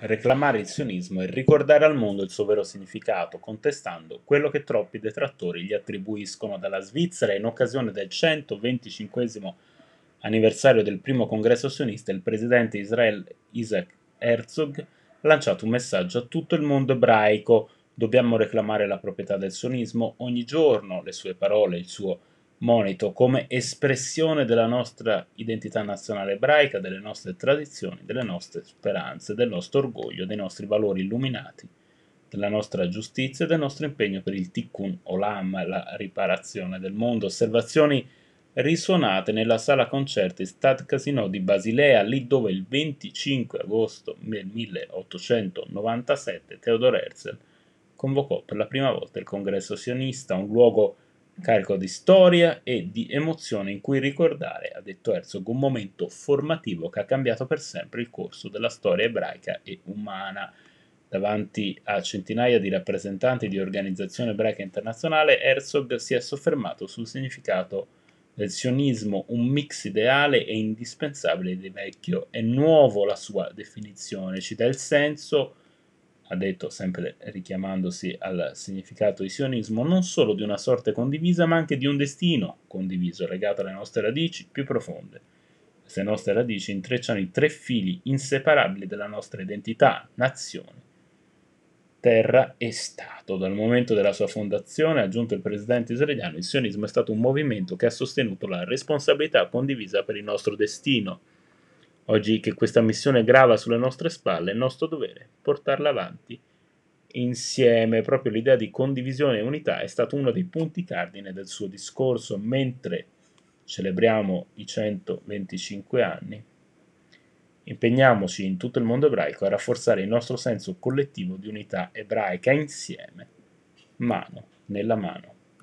reclamare il sionismo e ricordare al mondo il suo vero significato, contestando quello che troppi detrattori gli attribuiscono dalla Svizzera in occasione del 125 anniversario del primo congresso sionista, il presidente Israel Isaac Herzog ha lanciato un messaggio a tutto il mondo ebraico. Dobbiamo reclamare la proprietà del sionismo ogni giorno, le sue parole, il suo monito come espressione della nostra identità nazionale ebraica, delle nostre tradizioni, delle nostre speranze, del nostro orgoglio, dei nostri valori illuminati, della nostra giustizia e del nostro impegno per il tikkun olam, la riparazione del mondo. Osservazioni risuonate nella sala concerti Stade Casino di Basilea, lì dove il 25 agosto del 1897 Theodor Herzl convocò per la prima volta il congresso sionista, un luogo carico di storia e di emozione in cui ricordare, ha detto Herzog, un momento formativo che ha cambiato per sempre il corso della storia ebraica e umana. Davanti a centinaia di rappresentanti di organizzazione ebraica internazionale, Herzog si è soffermato sul significato del sionismo, un mix ideale e indispensabile di vecchio e nuovo la sua definizione, ci dà il senso ha detto, sempre richiamandosi al significato di sionismo, non solo di una sorte condivisa, ma anche di un destino condiviso, legato alle nostre radici più profonde. Queste nostre radici intrecciano i tre fili inseparabili della nostra identità, nazione, terra e Stato. Dal momento della sua fondazione, ha aggiunto il presidente israeliano, il sionismo è stato un movimento che ha sostenuto la responsabilità condivisa per il nostro destino Oggi che questa missione grava sulle nostre spalle, è nostro dovere portarla avanti insieme. Proprio l'idea di condivisione e unità è stato uno dei punti cardine del suo discorso mentre celebriamo i 125 anni. Impegniamoci in tutto il mondo ebraico a rafforzare il nostro senso collettivo di unità ebraica insieme, mano nella mano.